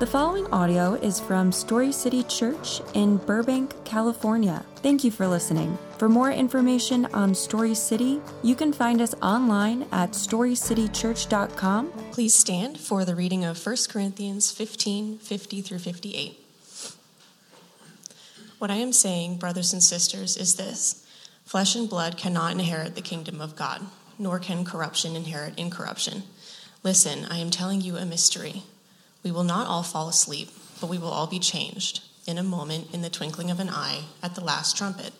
The following audio is from Story City Church in Burbank, California. Thank you for listening. For more information on Story City, you can find us online at storycitychurch.com. Please stand for the reading of 1 Corinthians 15 50 through 58. What I am saying, brothers and sisters, is this flesh and blood cannot inherit the kingdom of God, nor can corruption inherit incorruption. Listen, I am telling you a mystery. We will not all fall asleep, but we will all be changed in a moment, in the twinkling of an eye, at the last trumpet.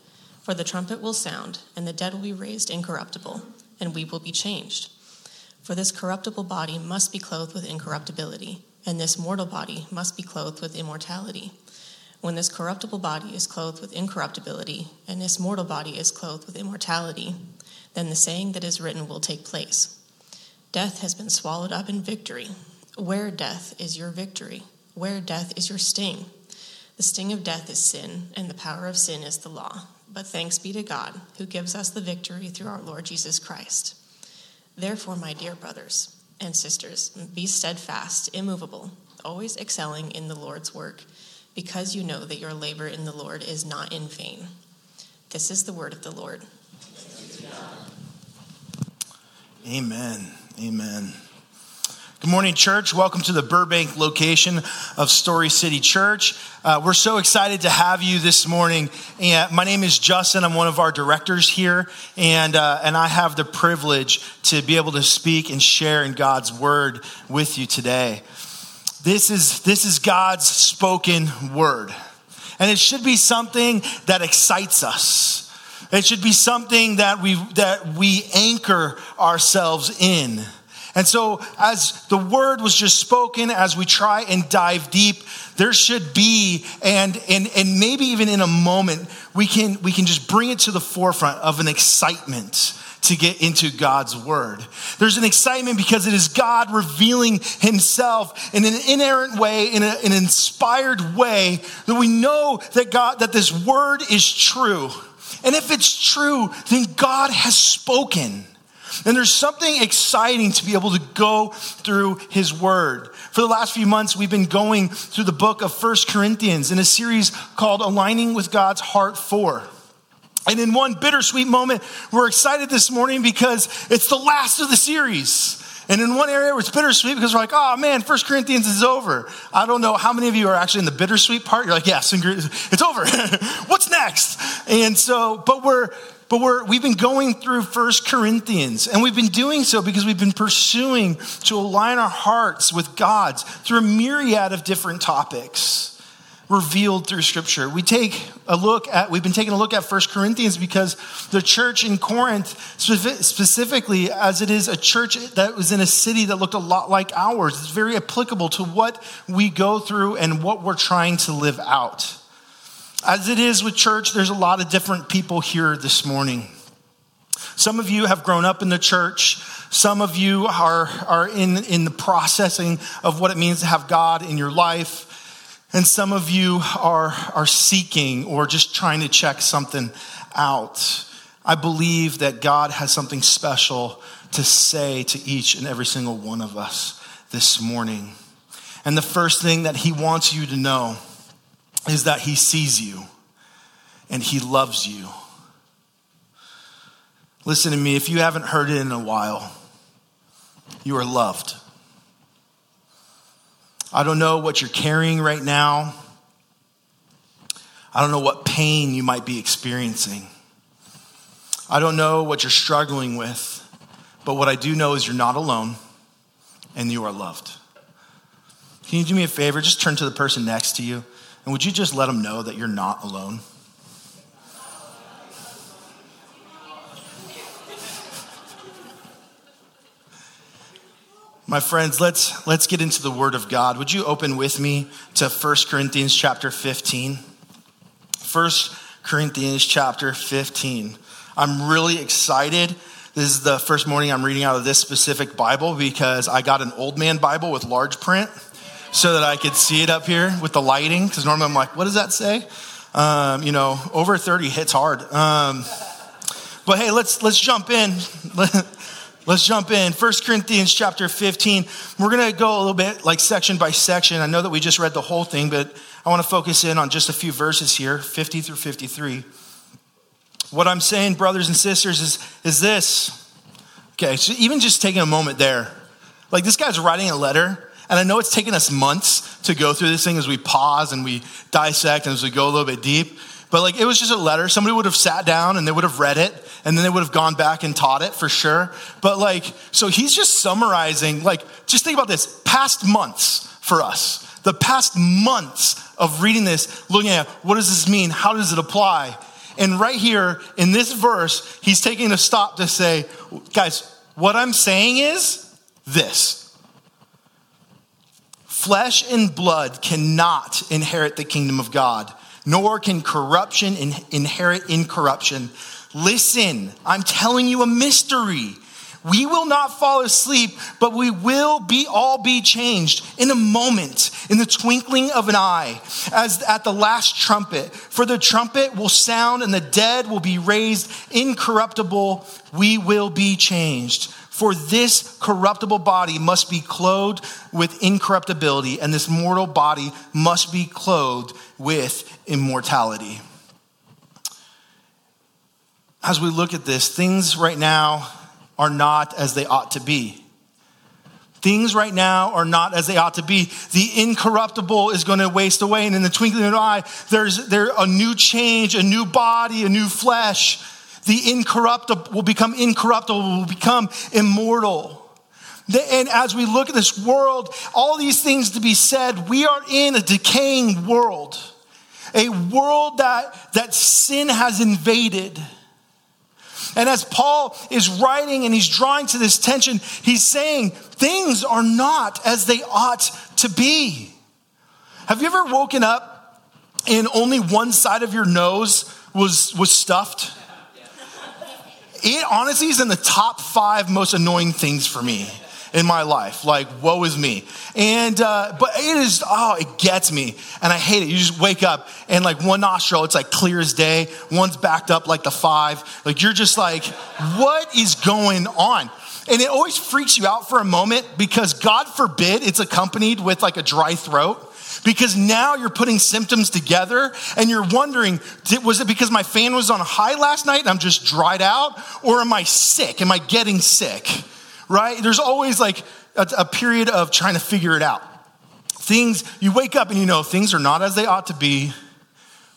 For the trumpet will sound, and the dead will be raised incorruptible, and we will be changed. For this corruptible body must be clothed with incorruptibility, and this mortal body must be clothed with immortality. When this corruptible body is clothed with incorruptibility, and this mortal body is clothed with immortality, then the saying that is written will take place Death has been swallowed up in victory. Where, death, is your victory? Where, death, is your sting? The sting of death is sin, and the power of sin is the law. But thanks be to God, who gives us the victory through our Lord Jesus Christ. Therefore, my dear brothers and sisters, be steadfast, immovable, always excelling in the Lord's work, because you know that your labor in the Lord is not in vain. This is the word of the Lord. Amen. Amen. Good morning, church. Welcome to the Burbank location of Story City Church. Uh, we're so excited to have you this morning. And my name is Justin. I'm one of our directors here, and uh, and I have the privilege to be able to speak and share in God's word with you today. This is this is God's spoken word, and it should be something that excites us. It should be something that we that we anchor ourselves in. And so, as the word was just spoken, as we try and dive deep, there should be, and, and, and maybe even in a moment, we can, we can just bring it to the forefront of an excitement to get into God's word. There's an excitement because it is God revealing himself in an inerrant way, in, a, an inspired way, that we know that God, that this word is true. And if it's true, then God has spoken. And there's something exciting to be able to go through his word. For the last few months, we've been going through the book of First Corinthians in a series called Aligning with God's Heart For. And in one bittersweet moment, we're excited this morning because it's the last of the series. And in one area, it's bittersweet because we're like, oh man, First Corinthians is over. I don't know how many of you are actually in the bittersweet part. You're like, yes, it's over. What's next? And so, but we're but we're, we've been going through First Corinthians, and we've been doing so because we've been pursuing to align our hearts with God's through a myriad of different topics revealed through Scripture. We take a look at, we've been taking a look at First Corinthians because the church in Corinth, specifically as it is a church that was in a city that looked a lot like ours, It's very applicable to what we go through and what we're trying to live out. As it is with church, there's a lot of different people here this morning. Some of you have grown up in the church. Some of you are, are in, in the processing of what it means to have God in your life. And some of you are, are seeking or just trying to check something out. I believe that God has something special to say to each and every single one of us this morning. And the first thing that He wants you to know is that he sees you and he loves you. Listen to me, if you haven't heard it in a while, you are loved. I don't know what you're carrying right now. I don't know what pain you might be experiencing. I don't know what you're struggling with, but what I do know is you're not alone and you are loved. Can you do me a favor? Just turn to the person next to you. And would you just let them know that you're not alone? My friends, let's, let's get into the Word of God. Would you open with me to 1 Corinthians chapter 15? 1 Corinthians chapter 15. I'm really excited. This is the first morning I'm reading out of this specific Bible because I got an old man Bible with large print so that I could see it up here with the lighting. Because normally I'm like, what does that say? Um, you know, over 30 hits hard. Um, but hey, let's let's jump in. let's jump in. 1 Corinthians chapter 15. We're going to go a little bit like section by section. I know that we just read the whole thing, but I want to focus in on just a few verses here 50 through 53. What I'm saying, brothers and sisters, is, is this. Okay, so even just taking a moment there, like this guy's writing a letter, and I know it's taken us months to go through this thing as we pause and we dissect and as we go a little bit deep. But like it was just a letter. Somebody would have sat down and they would have read it and then they would have gone back and taught it for sure. But like, so he's just summarizing, like, just think about this past months for us. The past months of reading this, looking at what does this mean? How does it apply? And right here in this verse, he's taking a stop to say, guys, what I'm saying is this flesh and blood cannot inherit the kingdom of God, nor can corruption inherit incorruption. Listen, I'm telling you a mystery. We will not fall asleep, but we will be all be changed in a moment, in the twinkling of an eye, as at the last trumpet. For the trumpet will sound and the dead will be raised incorruptible. We will be changed. For this corruptible body must be clothed with incorruptibility, and this mortal body must be clothed with immortality. As we look at this, things right now are not as they ought to be. Things right now are not as they ought to be. The incorruptible is going to waste away, and in the twinkling of an eye, there's there a new change, a new body, a new flesh. The incorruptible will become incorruptible, will become immortal. And as we look at this world, all these things to be said, we are in a decaying world, a world that, that sin has invaded and as Paul is writing and he's drawing to this tension, he's saying things are not as they ought to be. Have you ever woken up and only one side of your nose was, was stuffed? It honestly is in the top five most annoying things for me in my life. Like, woe is me. And, uh, but it is, oh, it gets me. And I hate it. You just wake up and like one nostril, it's like clear as day. One's backed up like the five. Like, you're just like, what is going on? And it always freaks you out for a moment because God forbid it's accompanied with like a dry throat because now you're putting symptoms together and you're wondering was it because my fan was on high last night and I'm just dried out? Or am I sick? Am I getting sick? right? There's always like a, a period of trying to figure it out. Things, you wake up and you know things are not as they ought to be.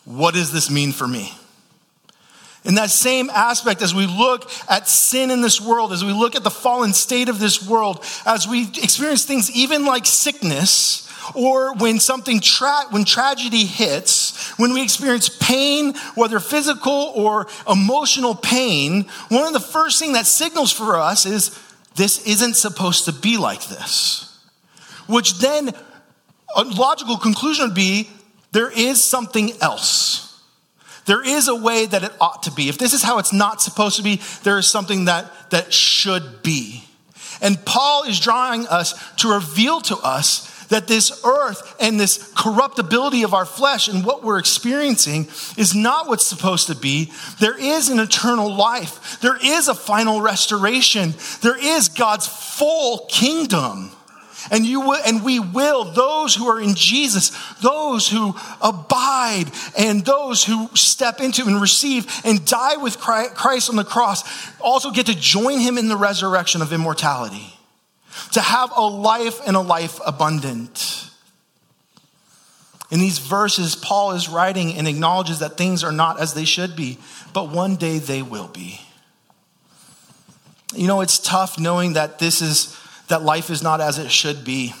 What does this mean for me? In that same aspect, as we look at sin in this world, as we look at the fallen state of this world, as we experience things even like sickness, or when something tra- when tragedy hits, when we experience pain, whether physical or emotional pain, one of the first thing that signals for us is this isn't supposed to be like this. Which then, a logical conclusion would be there is something else. There is a way that it ought to be. If this is how it's not supposed to be, there is something that, that should be. And Paul is drawing us to reveal to us that this earth and this corruptibility of our flesh and what we're experiencing is not what's supposed to be. There is an eternal life, there is a final restoration, there is God's full kingdom. And you will, and we will, those who are in Jesus, those who abide, and those who step into and receive and die with Christ on the cross, also get to join him in the resurrection of immortality to have a life and a life abundant. In these verses, Paul is writing and acknowledges that things are not as they should be, but one day they will be. You know, it's tough knowing that this is that life is not as it should be.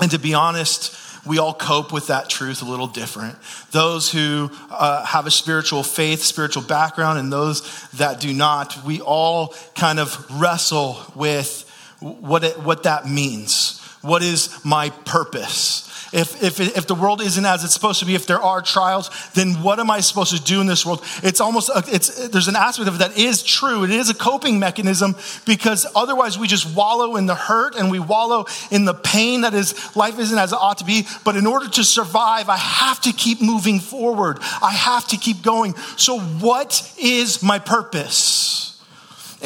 And to be honest, we all cope with that truth a little different. Those who uh, have a spiritual faith, spiritual background, and those that do not, we all kind of wrestle with what, it, what that means. What is my purpose? If, if, if the world isn't as it's supposed to be, if there are trials, then what am I supposed to do in this world? It's almost, uh, it's, there's an aspect of it that is true. It is a coping mechanism because otherwise we just wallow in the hurt and we wallow in the pain that is, life isn't as it ought to be. But in order to survive, I have to keep moving forward. I have to keep going. So what is my purpose?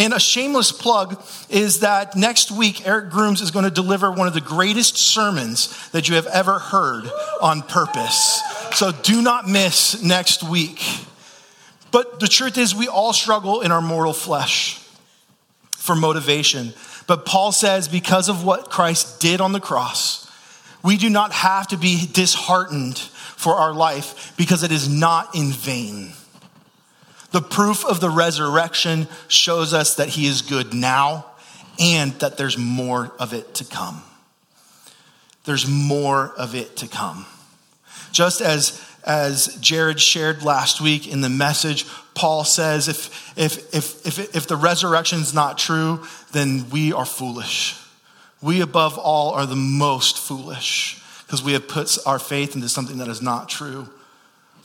And a shameless plug is that next week, Eric Grooms is going to deliver one of the greatest sermons that you have ever heard on purpose. So do not miss next week. But the truth is, we all struggle in our mortal flesh for motivation. But Paul says, because of what Christ did on the cross, we do not have to be disheartened for our life because it is not in vain. The proof of the resurrection shows us that he is good now and that there's more of it to come. There's more of it to come. Just as, as Jared shared last week in the message, Paul says if, if, if, if, if the resurrection is not true, then we are foolish. We, above all, are the most foolish because we have put our faith into something that is not true.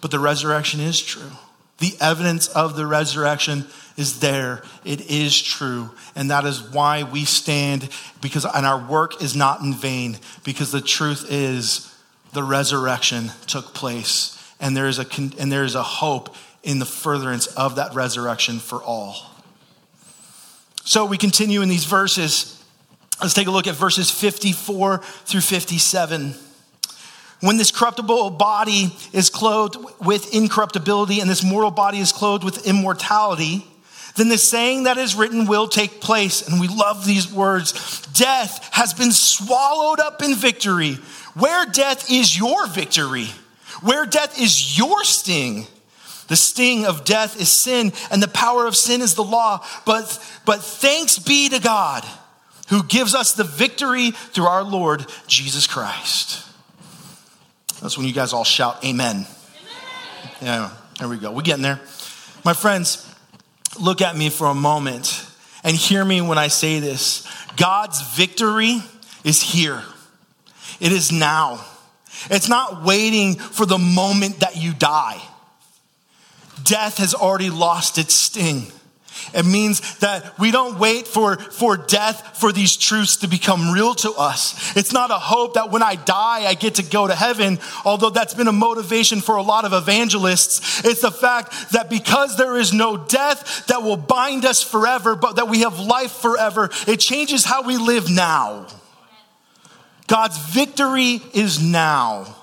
But the resurrection is true. The evidence of the resurrection is there. It is true. And that is why we stand because and our work is not in vain because the truth is the resurrection took place and there is a and there is a hope in the furtherance of that resurrection for all. So we continue in these verses. Let's take a look at verses 54 through 57. When this corruptible body is clothed with incorruptibility and this mortal body is clothed with immortality, then the saying that is written will take place. And we love these words Death has been swallowed up in victory. Where death is your victory? Where death is your sting? The sting of death is sin, and the power of sin is the law. But, but thanks be to God who gives us the victory through our Lord Jesus Christ. That's when you guys all shout, Amen. Amen. Yeah, there we go. We're getting there. My friends, look at me for a moment and hear me when I say this God's victory is here, it is now. It's not waiting for the moment that you die. Death has already lost its sting. It means that we don't wait for, for death for these truths to become real to us. It's not a hope that when I die, I get to go to heaven, although that's been a motivation for a lot of evangelists. It's the fact that because there is no death that will bind us forever, but that we have life forever, it changes how we live now. God's victory is now.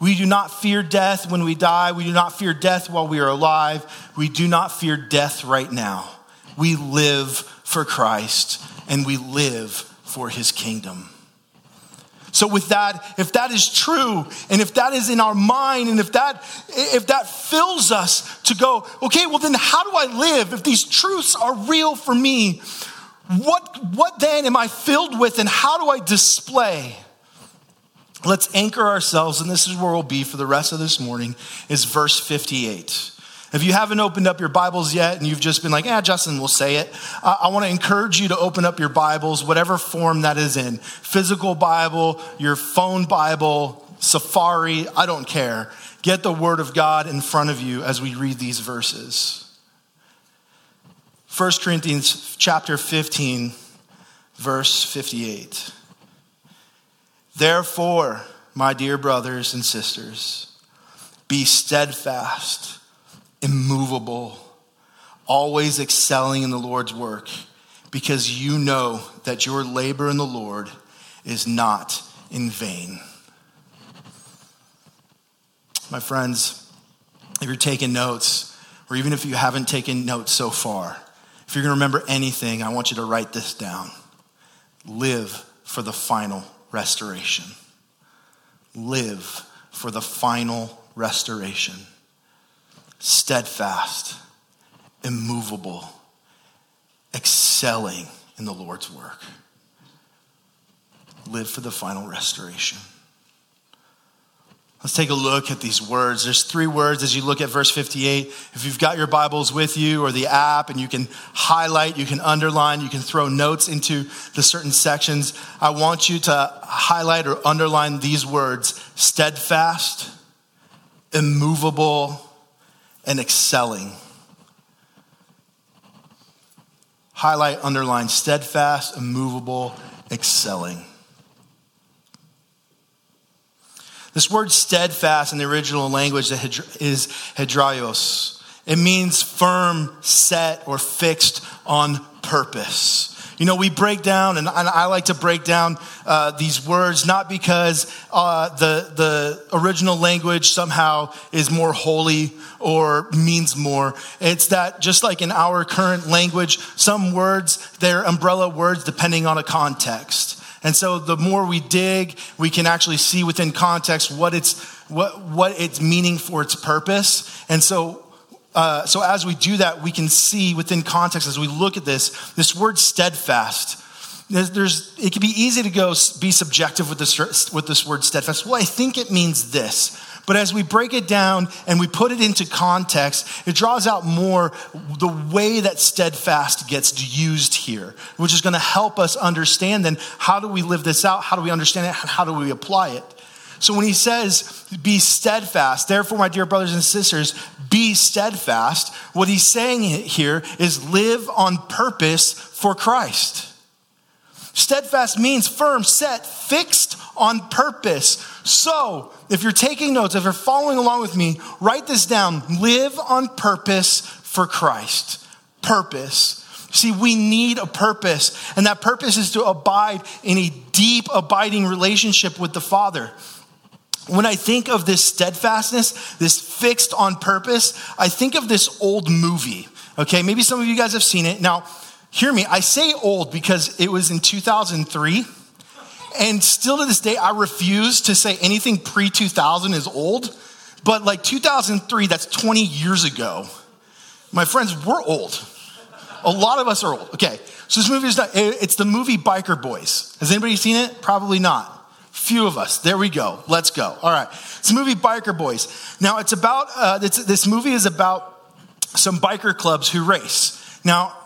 We do not fear death when we die. We do not fear death while we are alive. We do not fear death right now. We live for Christ and we live for his kingdom. So with that, if that is true, and if that is in our mind, and if that if that fills us to go, okay, well then how do I live if these truths are real for me? What what then am I filled with and how do I display? Let's anchor ourselves, and this is where we'll be for the rest of this morning, is verse 58. If you haven't opened up your Bibles yet and you've just been like, yeah, Justin will say it, uh, I want to encourage you to open up your Bibles, whatever form that is in physical Bible, your phone Bible, Safari, I don't care. Get the Word of God in front of you as we read these verses. 1 Corinthians chapter 15, verse 58. Therefore, my dear brothers and sisters, be steadfast, immovable, always excelling in the Lord's work, because you know that your labor in the Lord is not in vain. My friends, if you're taking notes, or even if you haven't taken notes so far, if you're going to remember anything, I want you to write this down. Live for the final restoration. Live for the final restoration. Steadfast, immovable, excelling in the Lord's work. Live for the final restoration. Let's take a look at these words. There's three words as you look at verse 58. If you've got your Bibles with you or the app and you can highlight, you can underline, you can throw notes into the certain sections, I want you to highlight or underline these words steadfast, immovable, and excelling. Highlight, underline steadfast, immovable, excelling. This word steadfast in the original language is hedraios. It means firm, set, or fixed on purpose. You know, we break down, and I like to break down uh, these words not because uh, the, the original language somehow is more holy or means more. It's that just like in our current language, some words, they're umbrella words depending on a context. And so the more we dig, we can actually see within context what it's, what, what it's meaning for its purpose. And so uh, so as we do that, we can see within context as we look at this, this word steadfast. There's, there's, it can be easy to go be subjective with this, with this word steadfast. Well, I think it means this. But as we break it down and we put it into context, it draws out more the way that steadfast gets used here, which is going to help us understand then how do we live this out? How do we understand it? How do we apply it? So when he says, be steadfast, therefore, my dear brothers and sisters, be steadfast, what he's saying here is live on purpose for Christ. Steadfast means firm, set, fixed on purpose. So, if you're taking notes, if you're following along with me, write this down. Live on purpose for Christ. Purpose. See, we need a purpose, and that purpose is to abide in a deep, abiding relationship with the Father when I think of this steadfastness, this fixed on purpose, I think of this old movie. Okay, maybe some of you guys have seen it. Now, hear me, I say old because it was in 2003. And still to this day, I refuse to say anything pre 2000 is old. But like 2003, that's 20 years ago. My friends, we're old. A lot of us are old. Okay, so this movie is not, it's the movie Biker Boys. Has anybody seen it? Probably not. Few of us. There we go. Let's go. All right. It's a movie, Biker Boys. Now, it's about, uh, this movie is about some biker clubs who race. Now,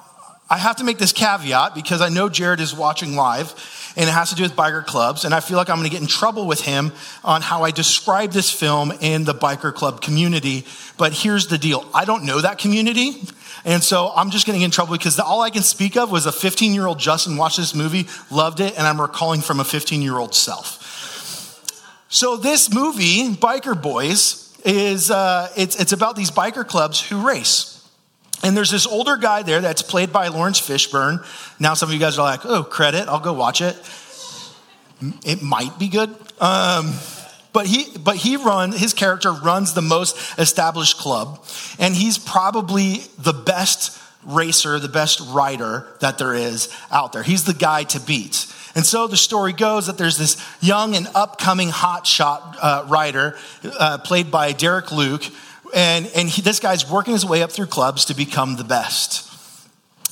I have to make this caveat because I know Jared is watching live and it has to do with biker clubs. And I feel like I'm going to get in trouble with him on how I describe this film in the biker club community. But here's the deal I don't know that community. And so I'm just getting in trouble because all I can speak of was a 15 year old Justin watched this movie, loved it, and I'm recalling from a 15 year old self. So this movie, Biker Boys, is uh, it's, it's about these biker clubs who race. And there's this older guy there that's played by Laurence Fishburne. Now some of you guys are like, oh, credit, I'll go watch it. It might be good. Um, but he but he run his character runs the most established club and he's probably the best racer the best rider that there is out there he's the guy to beat and so the story goes that there's this young and upcoming hotshot uh, rider uh, played by derek luke and, and he, this guy's working his way up through clubs to become the best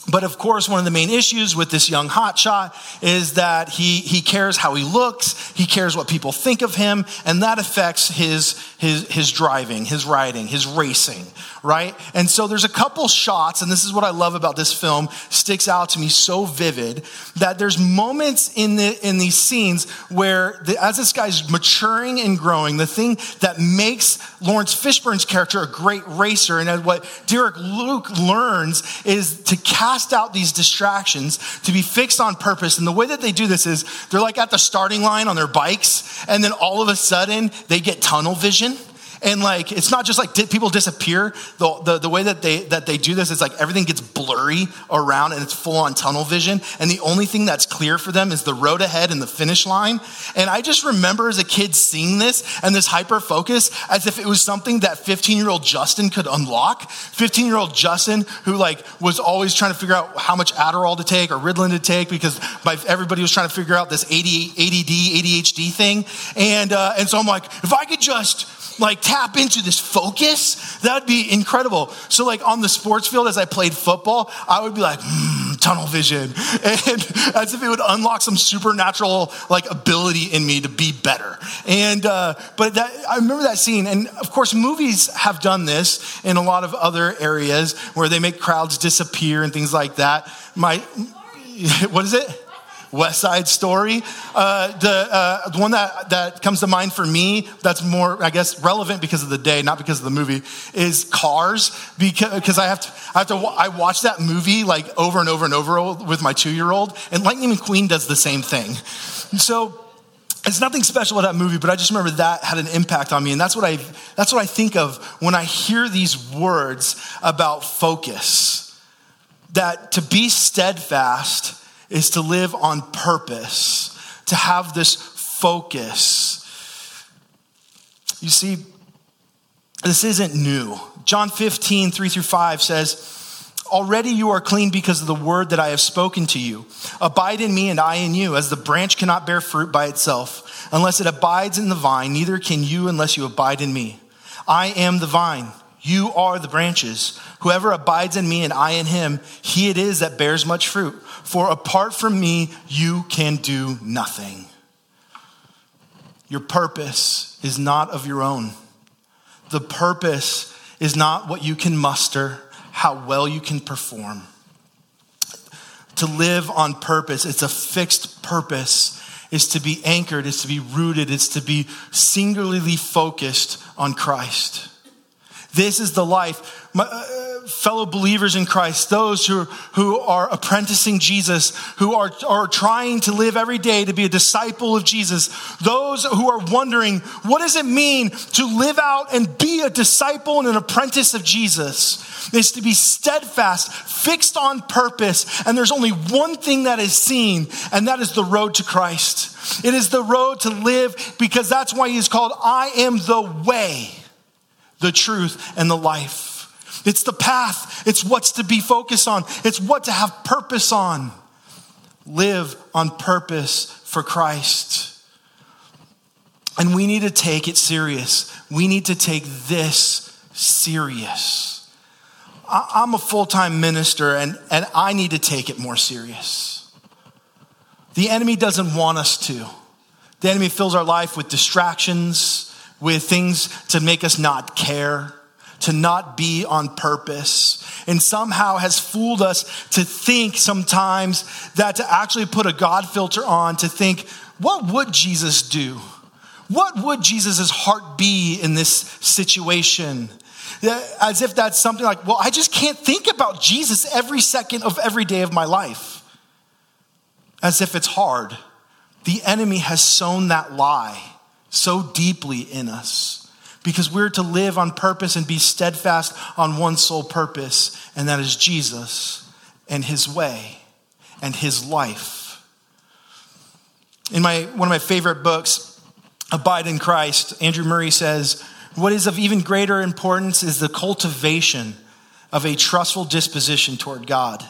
but of course, one of the main issues with this young hotshot is that he, he cares how he looks, he cares what people think of him, and that affects his, his, his driving, his riding, his racing, right? And so there's a couple shots, and this is what I love about this film, sticks out to me so vivid, that there's moments in, the, in these scenes where, the, as this guy's maturing and growing, the thing that makes Laurence Fishburne's character a great racer, and what Derek Luke learns is to cast cast out these distractions to be fixed on purpose. And the way that they do this is they're like at the starting line on their bikes, and then all of a sudden they get tunnel vision and like it's not just like people disappear. The, the, the, way that they that they do this is like everything gets blurry around and it's full on tunnel vision. And the only thing that's clear for them is the road ahead and the finish line. And i just remember as a kid seeing this and this hyper focus as if it was something that 15 year old justin could unlock. 15 year old justin who like was always trying to figure out how much adderall to take or ritalin to take because everybody was trying to figure out this ADD, adhd thing. And uh, and so i'm like if i could just like tap into this focus, that'd be incredible. So, like on the sports field, as I played football, I would be like, mm, tunnel vision, and as if it would unlock some supernatural like ability in me to be better. And uh, but that I remember that scene, and of course, movies have done this in a lot of other areas where they make crowds disappear and things like that. My, what is it? West Side Story. Uh, the, uh, the one that, that comes to mind for me, that's more, I guess, relevant because of the day, not because of the movie, is Cars. Because I have to, I have to, I watch that movie like over and over and over with my two year old, and Lightning McQueen does the same thing. So, it's nothing special about that movie, but I just remember that had an impact on me. And that's what I, that's what I think of when I hear these words about focus. That to be steadfast is to live on purpose, to have this focus. You see, this isn't new. John 15, 3 through 5 says, Already you are clean because of the word that I have spoken to you. Abide in me and I in you, as the branch cannot bear fruit by itself unless it abides in the vine, neither can you unless you abide in me. I am the vine, you are the branches. Whoever abides in me and I in him, he it is that bears much fruit. For apart from me, you can do nothing. Your purpose is not of your own. The purpose is not what you can muster how well you can perform. To live on purpose, it's a fixed purpose, is to be anchored, is to be rooted, it's to be singularly focused on Christ. This is the life. My, uh, fellow believers in Christ, those who, who are apprenticing Jesus, who are, are trying to live every day to be a disciple of Jesus, those who are wondering, what does it mean to live out and be a disciple and an apprentice of Jesus? Is to be steadfast, fixed on purpose, and there's only one thing that is seen, and that is the road to Christ. It is the road to live because that's why he's called I am the way, the truth, and the life. It's the path. It's what's to be focused on. It's what to have purpose on. Live on purpose for Christ. And we need to take it serious. We need to take this serious. I'm a full time minister and, and I need to take it more serious. The enemy doesn't want us to. The enemy fills our life with distractions, with things to make us not care to not be on purpose and somehow has fooled us to think sometimes that to actually put a God filter on to think, what would Jesus do? What would Jesus' heart be in this situation? As if that's something like, well, I just can't think about Jesus every second of every day of my life. As if it's hard. The enemy has sown that lie so deeply in us because we're to live on purpose and be steadfast on one sole purpose, and that is Jesus and his way and his life. In my, one of my favorite books, Abide in Christ, Andrew Murray says, What is of even greater importance is the cultivation of a trustful disposition toward God,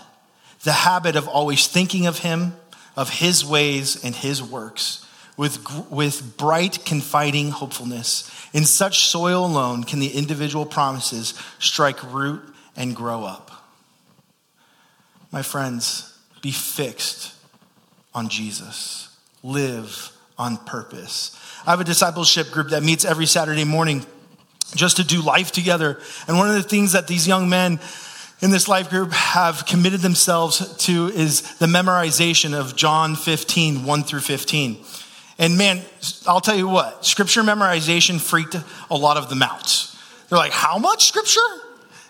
the habit of always thinking of him, of his ways, and his works with, with bright, confiding hopefulness. In such soil alone can the individual promises strike root and grow up. My friends, be fixed on Jesus. Live on purpose. I have a discipleship group that meets every Saturday morning just to do life together. And one of the things that these young men in this life group have committed themselves to is the memorization of John 15, 1 through 15. And man, I'll tell you what, scripture memorization freaked a lot of them out. They're like, how much scripture?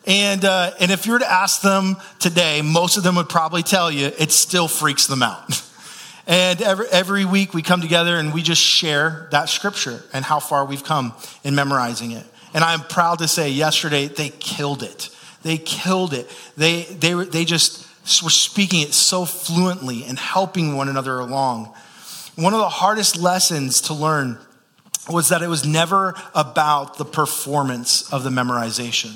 And, uh, and if you were to ask them today, most of them would probably tell you it still freaks them out. and every, every week we come together and we just share that scripture and how far we've come in memorizing it. And I'm proud to say yesterday they killed it. They killed it. They, they, they just were speaking it so fluently and helping one another along. One of the hardest lessons to learn was that it was never about the performance of the memorization.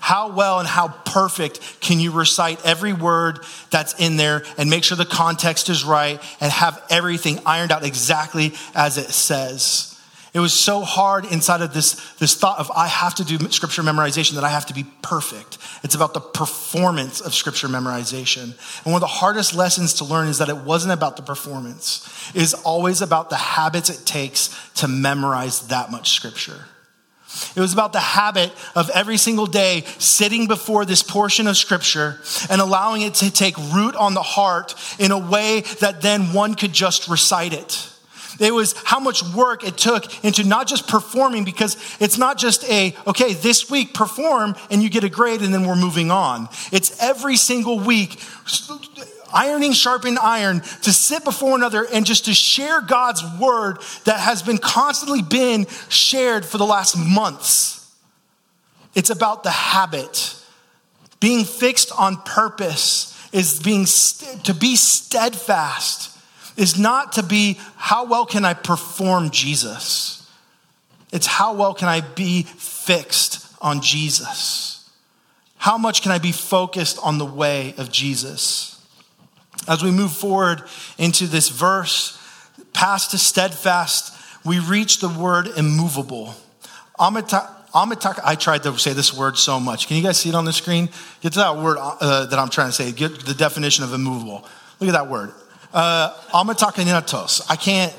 How well and how perfect can you recite every word that's in there and make sure the context is right and have everything ironed out exactly as it says? It was so hard inside of this, this thought of I have to do scripture memorization that I have to be perfect. It's about the performance of scripture memorization. And one of the hardest lessons to learn is that it wasn't about the performance. It is always about the habits it takes to memorize that much scripture. It was about the habit of every single day sitting before this portion of scripture and allowing it to take root on the heart in a way that then one could just recite it. It was how much work it took into not just performing, because it's not just a, okay, this week perform and you get a grade and then we're moving on. It's every single week ironing sharpened iron to sit before another and just to share God's word that has been constantly been shared for the last months. It's about the habit. Being fixed on purpose is being st- to be steadfast is not to be how well can I perform Jesus. It's how well can I be fixed on Jesus. How much can I be focused on the way of Jesus? As we move forward into this verse, past to steadfast, we reach the word immovable. Amitaka, I tried to say this word so much. Can you guys see it on the screen? Get to that word uh, that I'm trying to say. Get the definition of immovable. Look at that word. Uh, I can't,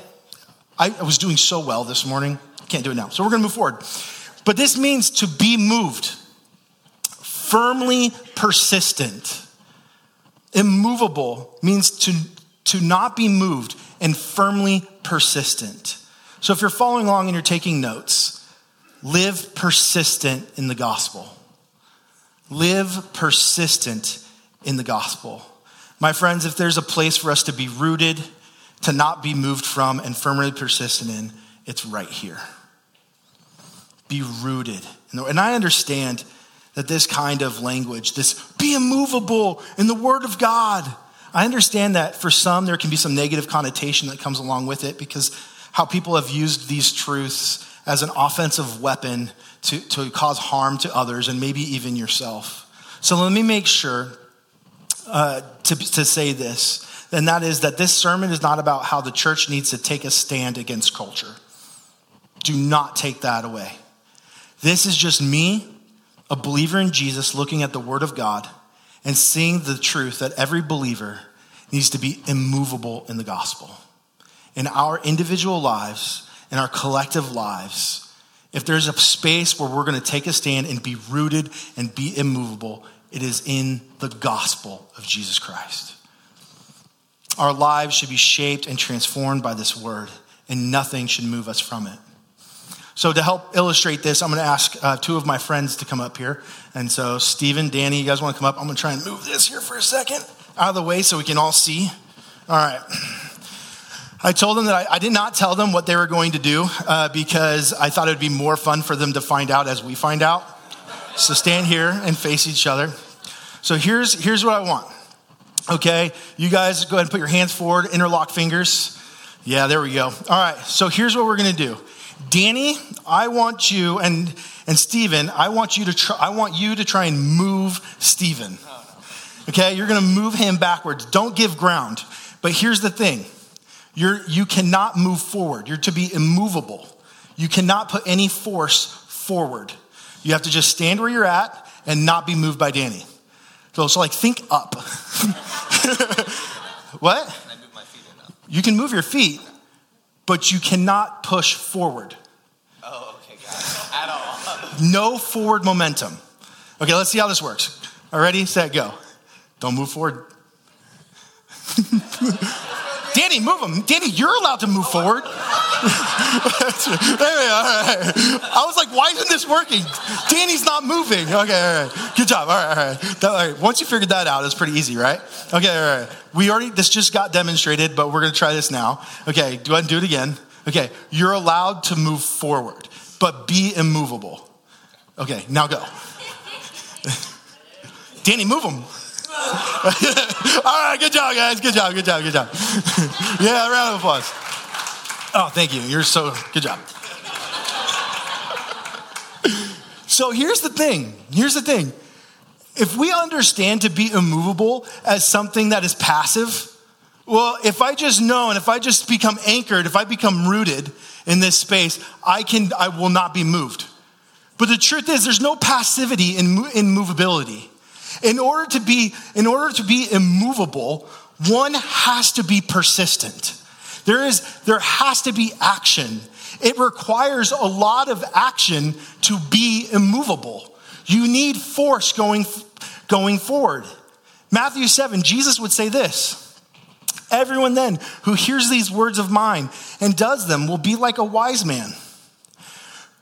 I, I was doing so well this morning. Can't do it now. So we're going to move forward. But this means to be moved, firmly persistent Immovable means to, to not be moved and firmly persistent. So if you're following along and you're taking notes, live persistent in the gospel. Live persistent in the gospel. My friends, if there's a place for us to be rooted, to not be moved from, and firmly persistent in, it's right here. Be rooted. And I understand that this kind of language, this be immovable in the Word of God, I understand that for some there can be some negative connotation that comes along with it because how people have used these truths as an offensive weapon to, to cause harm to others and maybe even yourself. So let me make sure uh, to, to say this, and that is that this sermon is not about how the church needs to take a stand against culture. Do not take that away. This is just me a believer in Jesus looking at the Word of God and seeing the truth that every believer needs to be immovable in the gospel. In our individual lives, in our collective lives, if there's a space where we're going to take a stand and be rooted and be immovable, it is in the gospel of Jesus Christ. Our lives should be shaped and transformed by this word, and nothing should move us from it. So, to help illustrate this, I'm going to ask uh, two of my friends to come up here. And so, Stephen, Danny, you guys want to come up? I'm going to try and move this here for a second out of the way so we can all see. All right. I told them that I, I did not tell them what they were going to do uh, because I thought it would be more fun for them to find out as we find out. So, stand here and face each other. So, here's, here's what I want. Okay, you guys go ahead and put your hands forward, interlock fingers. Yeah, there we go. All right, so here's what we're gonna do. Danny, I want you and and Stephen, I want you to try, I want you to try and move Stephen. Okay, you're to move him backwards. Don't give ground. But here's the thing. You're you cannot move forward. You're to be immovable. You cannot put any force forward. You have to just stand where you're at and not be moved by Danny. So, so like think up. what? You can move your feet, but you cannot push forward. Oh, okay, got it. At all. no forward momentum. Okay, let's see how this works. All ready, set, go. Don't move forward. Danny, move him. Danny, you're allowed to move forward. There we are. All right. I was like, why isn't this working? Danny's not moving. Okay, all right. Good job. All right, all right. All right. Once you figured that out, it's pretty easy, right? Okay, all right. We already, this just got demonstrated, but we're going to try this now. Okay, go ahead and do it again. Okay, you're allowed to move forward, but be immovable. Okay, now go. Danny, move him. All right, good job, guys. Good job, good job, good job. yeah, round of applause. Oh, thank you. You're so good job. so here's the thing. Here's the thing. If we understand to be immovable as something that is passive, well, if I just know and if I just become anchored, if I become rooted in this space, I can I will not be moved. But the truth is there's no passivity in, in movability. In order to be, in order to be immovable, one has to be persistent. There is, there has to be action. It requires a lot of action to be immovable. You need force going, going forward. Matthew 7, Jesus would say this Everyone then who hears these words of mine and does them will be like a wise man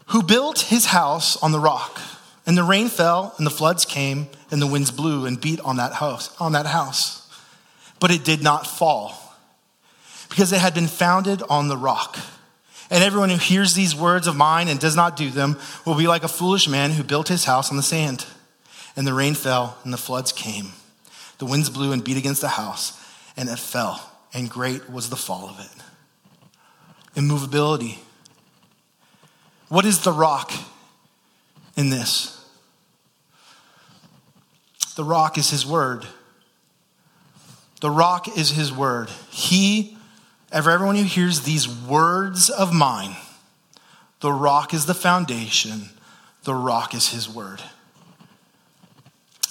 who built his house on the rock. And the rain fell, and the floods came, and the winds blew and beat on that house, on that house. but it did not fall because it had been founded on the rock. And everyone who hears these words of mine and does not do them will be like a foolish man who built his house on the sand. And the rain fell, and the floods came. The winds blew and beat against the house, and it fell, and great was the fall of it. Immovability. What is the rock in this? The rock is his word. The rock is his word. He, ever everyone who hears these words of mine, the rock is the foundation, the rock is his word.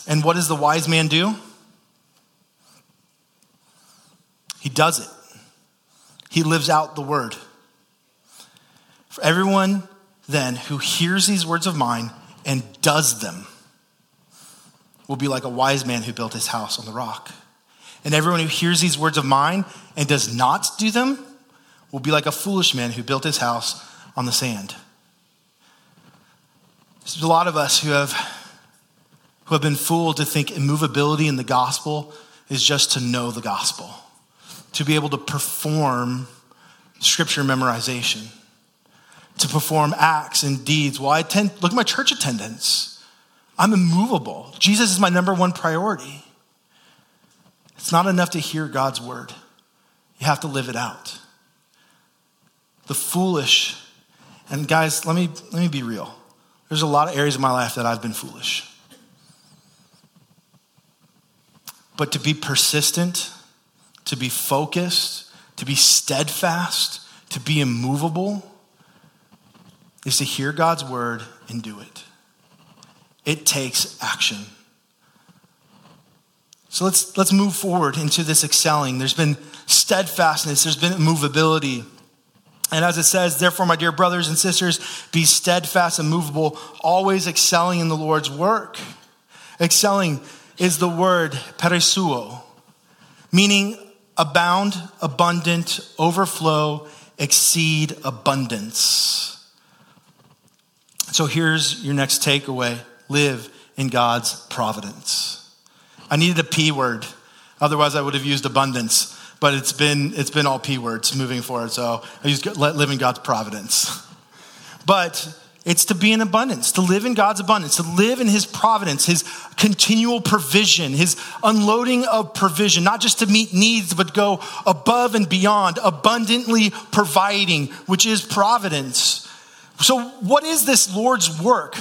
And what does the wise man do? He does it. He lives out the word. For everyone then who hears these words of mine and does them will be like a wise man who built his house on the rock. And everyone who hears these words of mine and does not do them will be like a foolish man who built his house on the sand. There's a lot of us who have, who have been fooled to think immovability in the gospel is just to know the gospel, to be able to perform scripture memorization, to perform acts and deeds. Well, I attend, look at my church attendance. I'm immovable. Jesus is my number one priority. It's not enough to hear God's word, you have to live it out. The foolish, and guys, let me, let me be real. There's a lot of areas of my life that I've been foolish. But to be persistent, to be focused, to be steadfast, to be immovable, is to hear God's word and do it. It takes action. So let's, let's move forward into this excelling. There's been steadfastness, there's been movability. And as it says, therefore, my dear brothers and sisters, be steadfast and movable, always excelling in the Lord's work. Excelling is the word perisseuo, meaning abound, abundant, overflow, exceed abundance. So here's your next takeaway live in God's providence. I needed a P word. Otherwise, I would have used abundance. But it's been, it's been all P words moving forward. So I used live in God's providence. But it's to be in abundance, to live in God's abundance, to live in His providence, His continual provision, His unloading of provision, not just to meet needs, but go above and beyond, abundantly providing, which is providence. So, what is this Lord's work?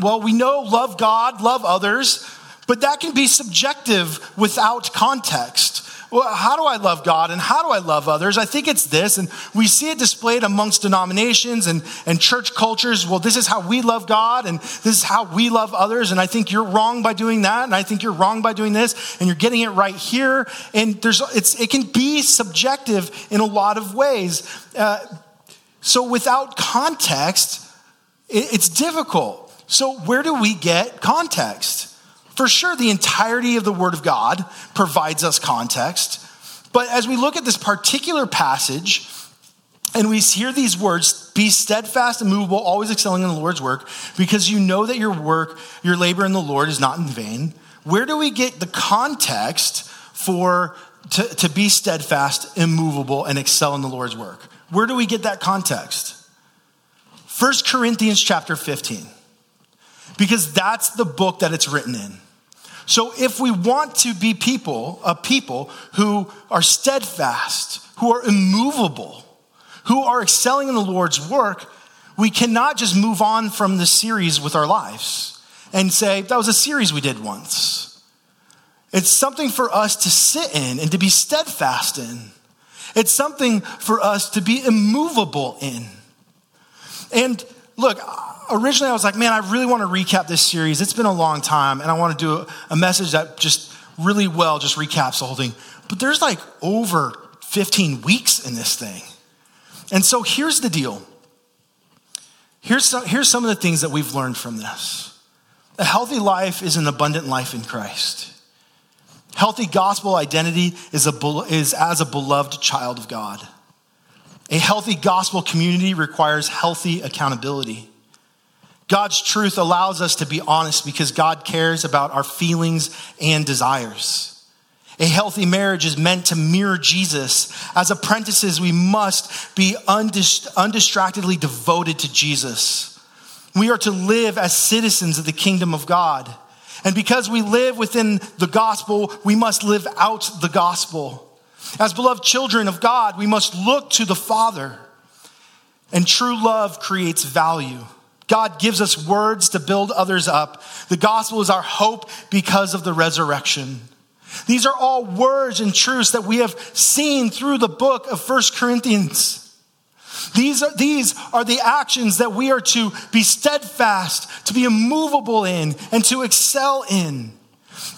Well, we know love God, love others, but that can be subjective without context. Well, how do I love God and how do I love others? I think it's this, and we see it displayed amongst denominations and, and church cultures. Well, this is how we love God and this is how we love others, and I think you're wrong by doing that, and I think you're wrong by doing this, and you're getting it right here. And there's, it's, it can be subjective in a lot of ways. Uh, so without context, it, it's difficult. So, where do we get context? For sure, the entirety of the Word of God provides us context. But as we look at this particular passage, and we hear these words be steadfast and movable, always excelling in the Lord's work, because you know that your work, your labor in the Lord is not in vain. Where do we get the context for to, to be steadfast, immovable, and excel in the Lord's work? Where do we get that context? 1 Corinthians chapter 15, because that's the book that it's written in. So if we want to be people, a people who are steadfast, who are immovable, who are excelling in the Lord's work, we cannot just move on from the series with our lives and say, that was a series we did once. It's something for us to sit in and to be steadfast in. It's something for us to be immovable in. And look, originally I was like, man, I really want to recap this series. It's been a long time, and I want to do a, message that just really well just recaps the whole thing. But there's like over 15 weeks in this thing. And so here's the deal. Here's some, here's some of the things that we've learned from this. A healthy life is an abundant life in Christ. Healthy gospel identity is, a, is as a beloved child of God. A healthy gospel community requires healthy accountability. God's truth allows us to be honest because God cares about our feelings and desires. A healthy marriage is meant to mirror Jesus. As apprentices, we must be undistractedly devoted to Jesus. We are to live as citizens of the kingdom of God. And because we live within the gospel, we must live out the gospel. As beloved children of God, we must look to the Father. And true love creates value. God gives us words to build others up. The gospel is our hope because of the resurrection. These are all words and truths that we have seen through the book of First Corinthians. These are, these are the actions that we are to be steadfast, to be immovable in, and to excel in.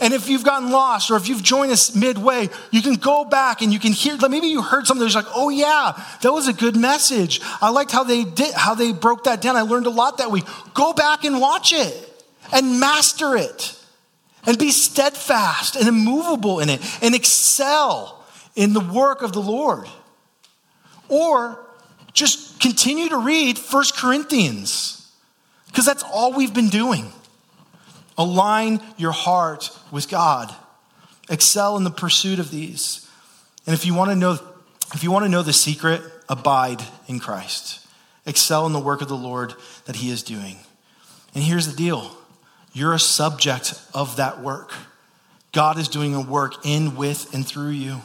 And if you've gotten lost or if you've joined us midway, you can go back and you can hear, maybe you heard something that's like, oh yeah, that was a good message. I liked how they did, how they broke that down. I learned a lot that week. Go back and watch it and master it and be steadfast and immovable in it and excel in the work of the Lord. Or just continue to read First Corinthians because that's all we've been doing. Align your heart with God. Excel in the pursuit of these. And if you want to know if you want to know the secret, abide in Christ. Excel in the work of the Lord that he is doing. And here's the deal. You're a subject of that work. God is doing a work in, with, and through you.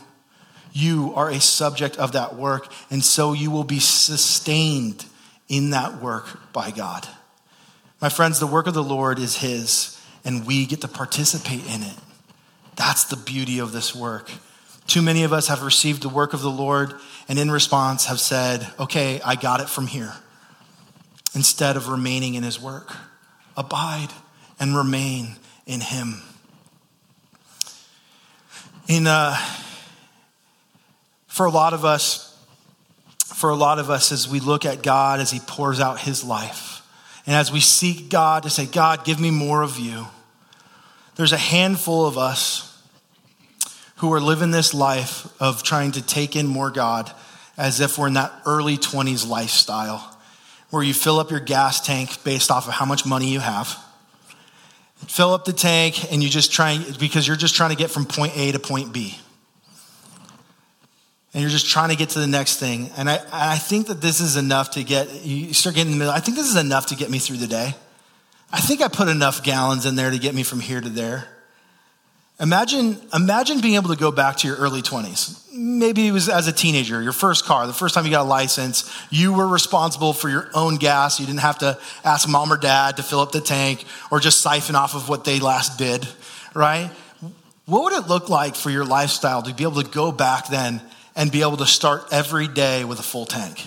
You are a subject of that work, and so you will be sustained in that work by God. My friends, the work of the Lord is His, and we get to participate in it. That's the beauty of this work. Too many of us have received the work of the Lord, and in response have said, Okay, I got it from here, instead of remaining in His work. Abide and remain in Him. In, uh, for a lot of us, for a lot of us, as we look at God as He pours out His life, and as we seek God to say, God, give me more of you, there's a handful of us who are living this life of trying to take in more God as if we're in that early 20s lifestyle where you fill up your gas tank based off of how much money you have. Fill up the tank and you just try because you're just trying to get from point A to point B and you're just trying to get to the next thing. And I, I think that this is enough to get, you start getting in the middle. I think this is enough to get me through the day. I think I put enough gallons in there to get me from here to there. Imagine, imagine being able to go back to your early 20s. Maybe it was as a teenager, your first car, the first time you got a license, you were responsible for your own gas. You didn't have to ask mom or dad to fill up the tank or just siphon off of what they last did, right? What would it look like for your lifestyle to be able to go back then and be able to start every day with a full tank.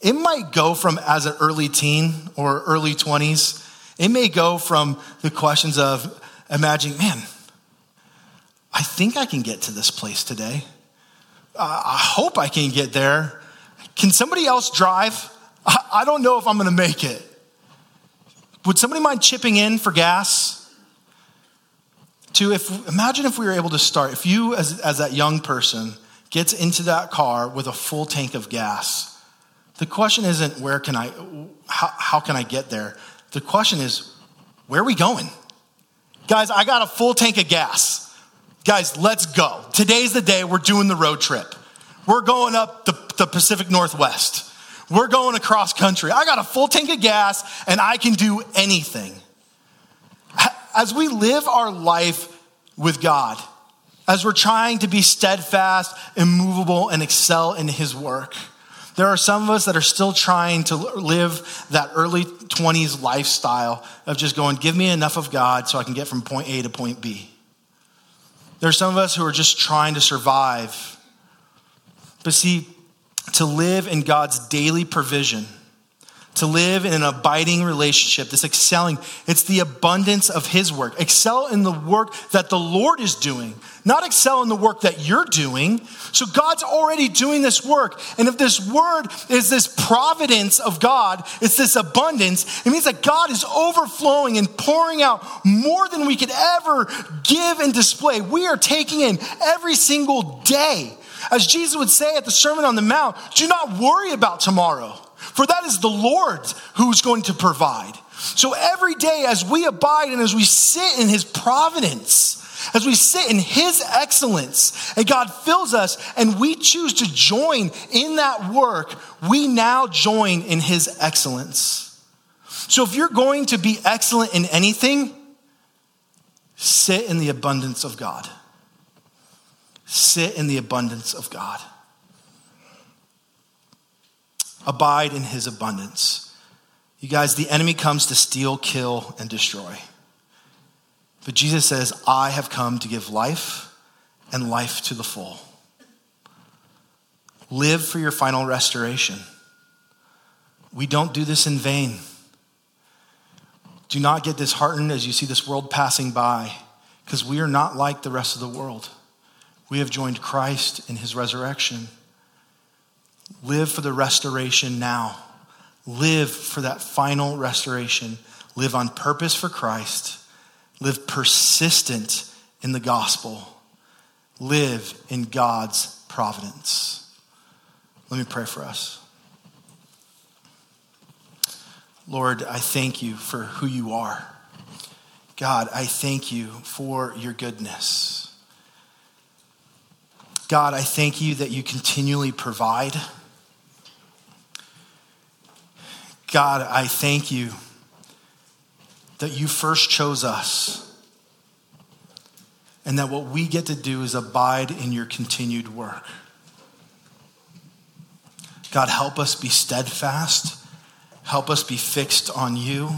It might go from as an early teen or early 20s, it may go from the questions of imagining, man, I think I can get to this place today. I hope I can get there. Can somebody else drive? I, I don't know if I'm going to make it. Would somebody mind chipping in for gas? to if imagine if we were able to start if you as, as that young person gets into that car with a full tank of gas the question isn't where can i how, how can i get there? The question is where are we going? Guys i got a full tank of gas. Guys let's go. Today's the day we're doing the road trip. We're going up the, the pacific northwest. We're going across country. I got a full tank of gas and i can do anything. As we live our life with God, as we're trying to be steadfast, immovable, and excel in His work, there are some of us that are still trying to live that early 20s lifestyle of just going, give me enough of God so I can get from point A to point B. There are some of us who are just trying to survive. But see, to live in God's daily provision, to live in an abiding relationship, this excelling. It's the abundance of His work. Excel in the work that the Lord is doing, not excel in the work that you're doing. So God's already doing this work. And if this word is this providence of God, it's this abundance, it means that God is overflowing and pouring out more than we could ever give and display. We are taking in every single day. As Jesus would say at the Sermon on the Mount, do not worry about tomorrow for that is the Lord who's going to provide. So every day, as we abide and as we sit in his providence, as we sit in His excellence and God fills us and we choose to join in that work, we now join in His excellence. So if you're going to be excellent in anything, sit in the abundance of God. Sit in the abundance of God. Abide in His abundance. You guys, the enemy comes to steal, kill, and destroy. But Jesus says, I have come to give life and life to the full. Live for your final restoration. We don't do this in vain. Do not get disheartened as you see this world passing by, because we are not like the rest of the world. We have joined Christ in his resurrection. Live for the restoration now. Live for that final restoration. Live on purpose for Christ Live persistent in the gospel. Live in God's providence. Let me pray for us. Lord, I thank you for who you are. God, I thank you for your goodness. God, I thank you that you continually provide. God, I thank you that you first chose us and that what we get to do is abide in your continued work. God, help us be steadfast. Help us be fixed on you.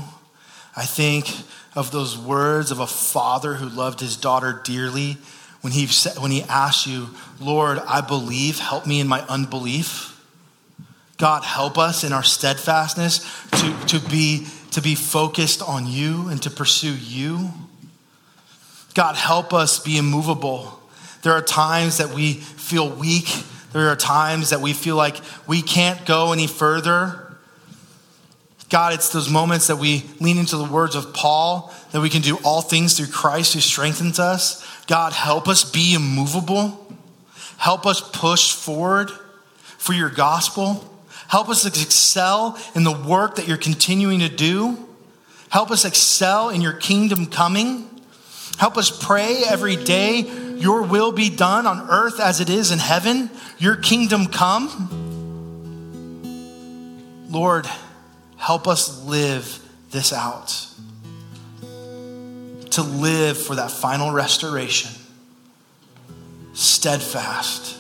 I think of those words of a father who loved his daughter dearly when he, when he asked you, Lord, I believe, help me in my unbelief. God, help us in our steadfastness to, to be to be focused on you and to pursue you. God, help us be immovable. There are times that we feel weak. There are times that we feel like we can't go any further. God, it's those moments that we lean into the words of Paul that we can do all things through Christ who strengthens us. God, help us be immovable. Help us push forward for your gospel. Help us excel in the work that you're continuing to do. Help us excel in your kingdom coming. Help us pray every day, Your will be done on earth as it is in heaven, Your kingdom come. Lord, help us live this out. To live for that final restoration, steadfast,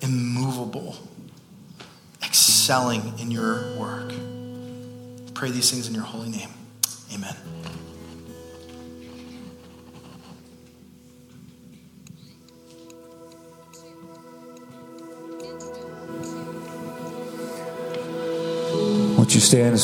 immovable excelling in your work. Pray these things in your holy name. Amen. Won't you stand?